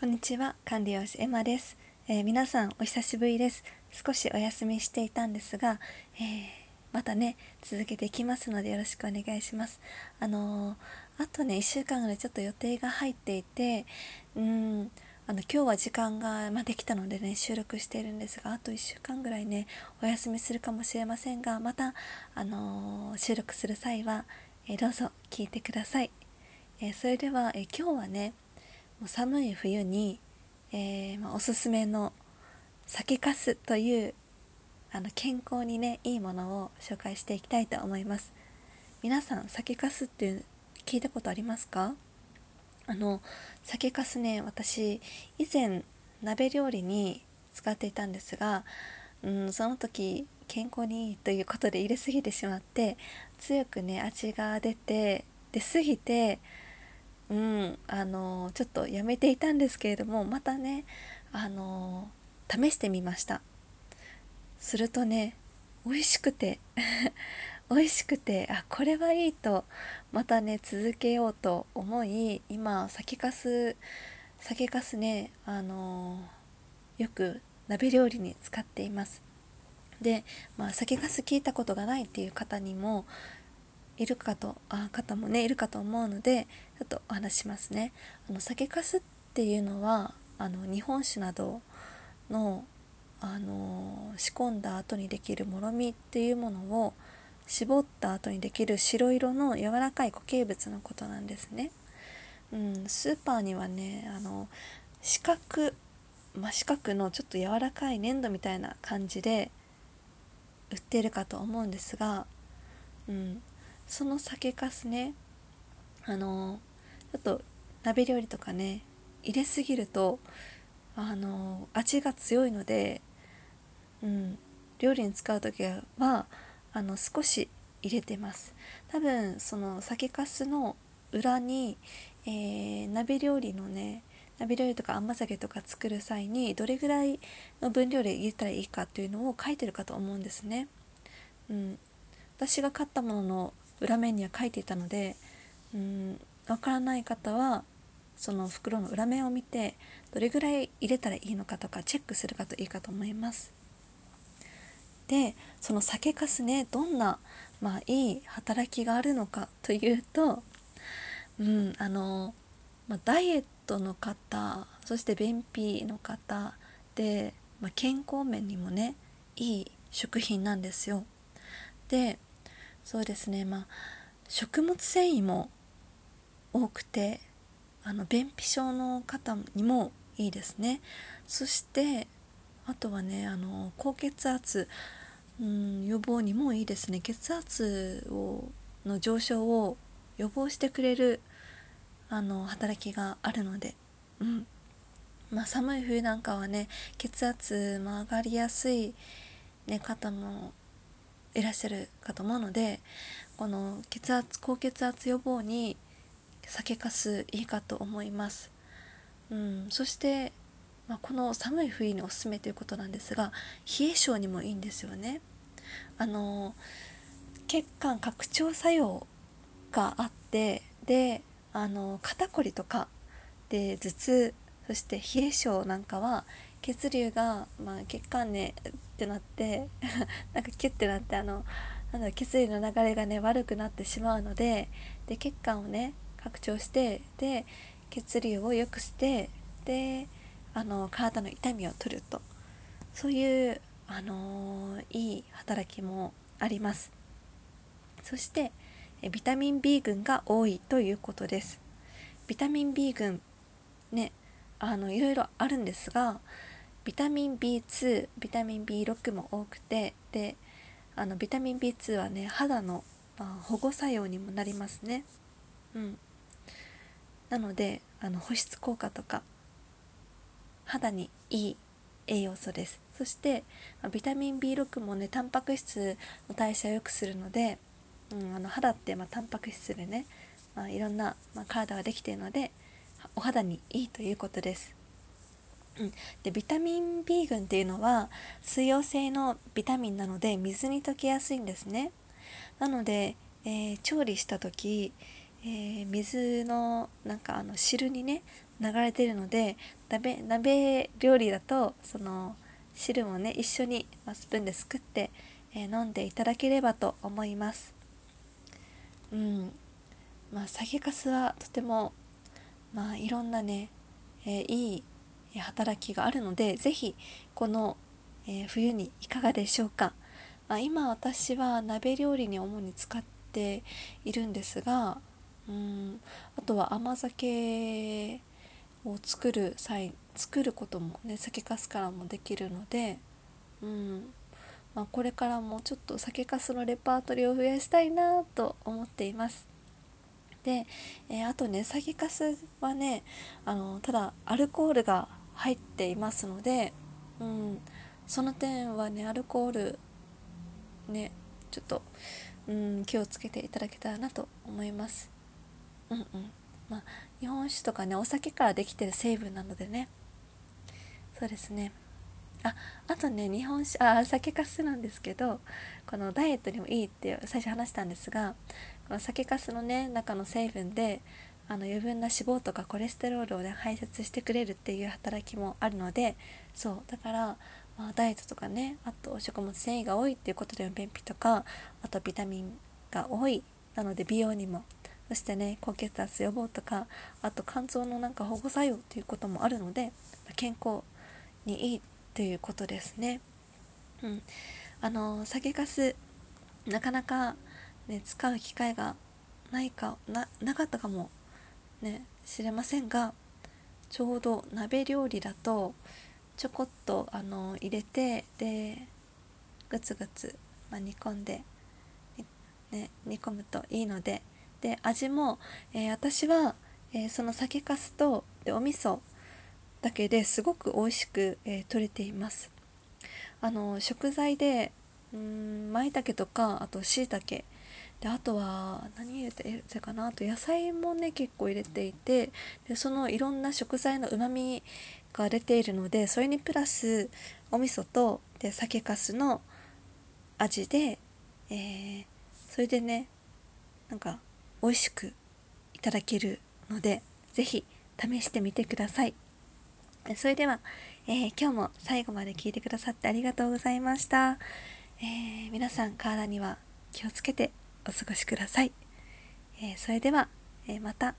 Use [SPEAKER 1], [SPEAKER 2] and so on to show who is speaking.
[SPEAKER 1] こんにちは管理栄養士エマです、えー、皆さんお久しぶりです。少しお休みしていたんですが、えー、またね続けていきますのでよろしくお願いします。あのー、あとね1週間ぐらいちょっと予定が入っていてうんあの今日は時間が、まあ、できたのでね収録しているんですがあと1週間ぐらいねお休みするかもしれませんがまた、あの収録する際は、えどうぞ聞いてください、えそれでは、え今日はね寒い冬に、えー、まあ、おすすめの酒粕というあの健康にねいいものを紹介していきたいと思います。皆さん酒粕って聞いたことありますか？あの酒粕ね私以前鍋料理に使っていたんですが、うん、その時健康にいいということで入れすぎてしまって強くね味が出て出すぎてうん、あのちょっとやめていたんですけれどもまたねあの試してみました。するとね美味しくて 美味しくてあこれはいいとまたね続けようと思い今酒かす酒かすねあのよく鍋料理に使っています。で、まあ、酒かす聞いたことがないっていう方にもいるかとあ方もねいるかと思うのでちょっとお話しますね。あの酒粕っていうのはあの日本酒などのあの仕込んだ後にできるもろみっていうものを絞った後にできる白色の柔らかい固形物のことなんですね。うん、スーパーにはねあの四角、まあ、四角のちょっと柔らかい粘土みたいな感じで売ってるかと思うんですが、うん、その酒粕ね。あのちょっと鍋料理とかね入れすぎるとあの味が強いので、うん、料理に使う時はあの少し入れてます。多分その酒粕の裏に、えー、鍋料理のね鍋料理とか甘酒とか作る際にどれぐらいの分量で入れたらいいかっていうのを書いてるかと思うんですね。うん、私が買ったものの裏面には書いていたのでうんわからない方はその袋の裏面を見てどれぐらい入れたらいいのかとかチェックするかといいかと思います。でその酒粕ねどんな、まあ、いい働きがあるのかというと、うんあのまあ、ダイエットの方そして便秘の方で、まあ、健康面にもねいい食品なんですよ。でそうですね。まあ食物繊維も多くてあの便秘症の方にもいいですね。そしてあとはねあの高血圧うん予防にもいいですね。血圧をの上昇を予防してくれるあの働きがあるので、うん。まあ、寒い冬なんかはね血圧も上がりやすい、ね、方もいらっしゃるかと思うのでこの血圧高血圧予防に酒かすいいかと思います、うん、そして、まあ、この寒い冬におすすめということなんですが冷え性にもいいんですよね。あの血管拡張作用があってであの肩こりとかで頭痛そして冷え性なんかは血流が、まあ、血管ねってなって なんかキュッてなってあのなんだ血流の流れがね悪くなってしまうのでで血管をね拡張してで血流を良くしてであの体の痛みを取ると。そういうあのー、いい働きもあります。そしてビタミン B 群が多いということです。ビタミン B 群ねあのいろいろあるんですがビタミン B2 ビタミン B6 も多くてであのビタミン B2 はね肌の、まあ、保護作用にもなりますね。うん。なのであの保湿効果とか肌にいい栄養素です。そして、ビタミン B6 もねタンパク質の代謝を良くするので、うん、あの肌ってまあタンパク質でね、まあ、いろんな、まあ、体ができているのでお肌にいいということです。うん、でビタミン B 群っていうのは水溶性のビタミンなので水に溶けやすいんですね。なので、えー、調理した時、えー、水のなんかあの汁にね流れてるので鍋鍋料理だとその汁もね一緒にスプーンですくって、えー、飲んでいただければと思います。うん。まあ酒粕はとてもまあいろんなね、えー、いい働きがあるので是非この、えー、冬にいかがでしょうか、まあ、今私は鍋料理に主に使っているんですがうんあとは甘酒を作る際作ることもね酒粕からもできるので、うんまあ、これからもちょっと酒粕のレパートリーを増やしたいなと思っています。で、えー、あとね酒粕はねあのただアルコールが入っていますので、うん、その点はねアルコールねちょっと、うん、気をつけていただけたらなと思います。うんうん。まあ、日本酒とかねお酒からできてる成分なのでね。そうですね。ああとね日本酒あ酒かすなんですけどこのダイエットにもいいって最初話したんですがこの酒かすのね中の成分であの余分な脂肪とかコレステロールをね排泄してくれるっていう働きもあるのでそうだから、まあ、ダイエットとかねあと食物繊維が多いっていうことでの便秘とかあとビタミンが多いなので美容にもそしてね高血圧予防とかあと肝臓のなんか保護作用ということもあるので健康にいいということですね。うん、あの酒かすなかなか、ね、使う機会がないかななかったかもね知れませんがちょうど鍋料理だとちょこっとあの入れてでグツグツ、まあ、煮込んで、ね、煮込むといいのでで味も、えー、私は、えー、その酒かすとでお味噌だけですごく美味しく、えー、取れています。あの食材でうん舞茸とかあと椎茸であとは何入れてるかな？あと野菜もね結構入れていてでそのいろんな食材のうまみが出ているのでそれにプラスお味噌とで酒かすの味で、えー、それでねなんか美味しくいただけるので是非試してみてください。それでは、えー、今日も最後まで聞いてくださってありがとうございました、えー、皆さん体には気をつけてお過ごしください、えー、それでは、えまた。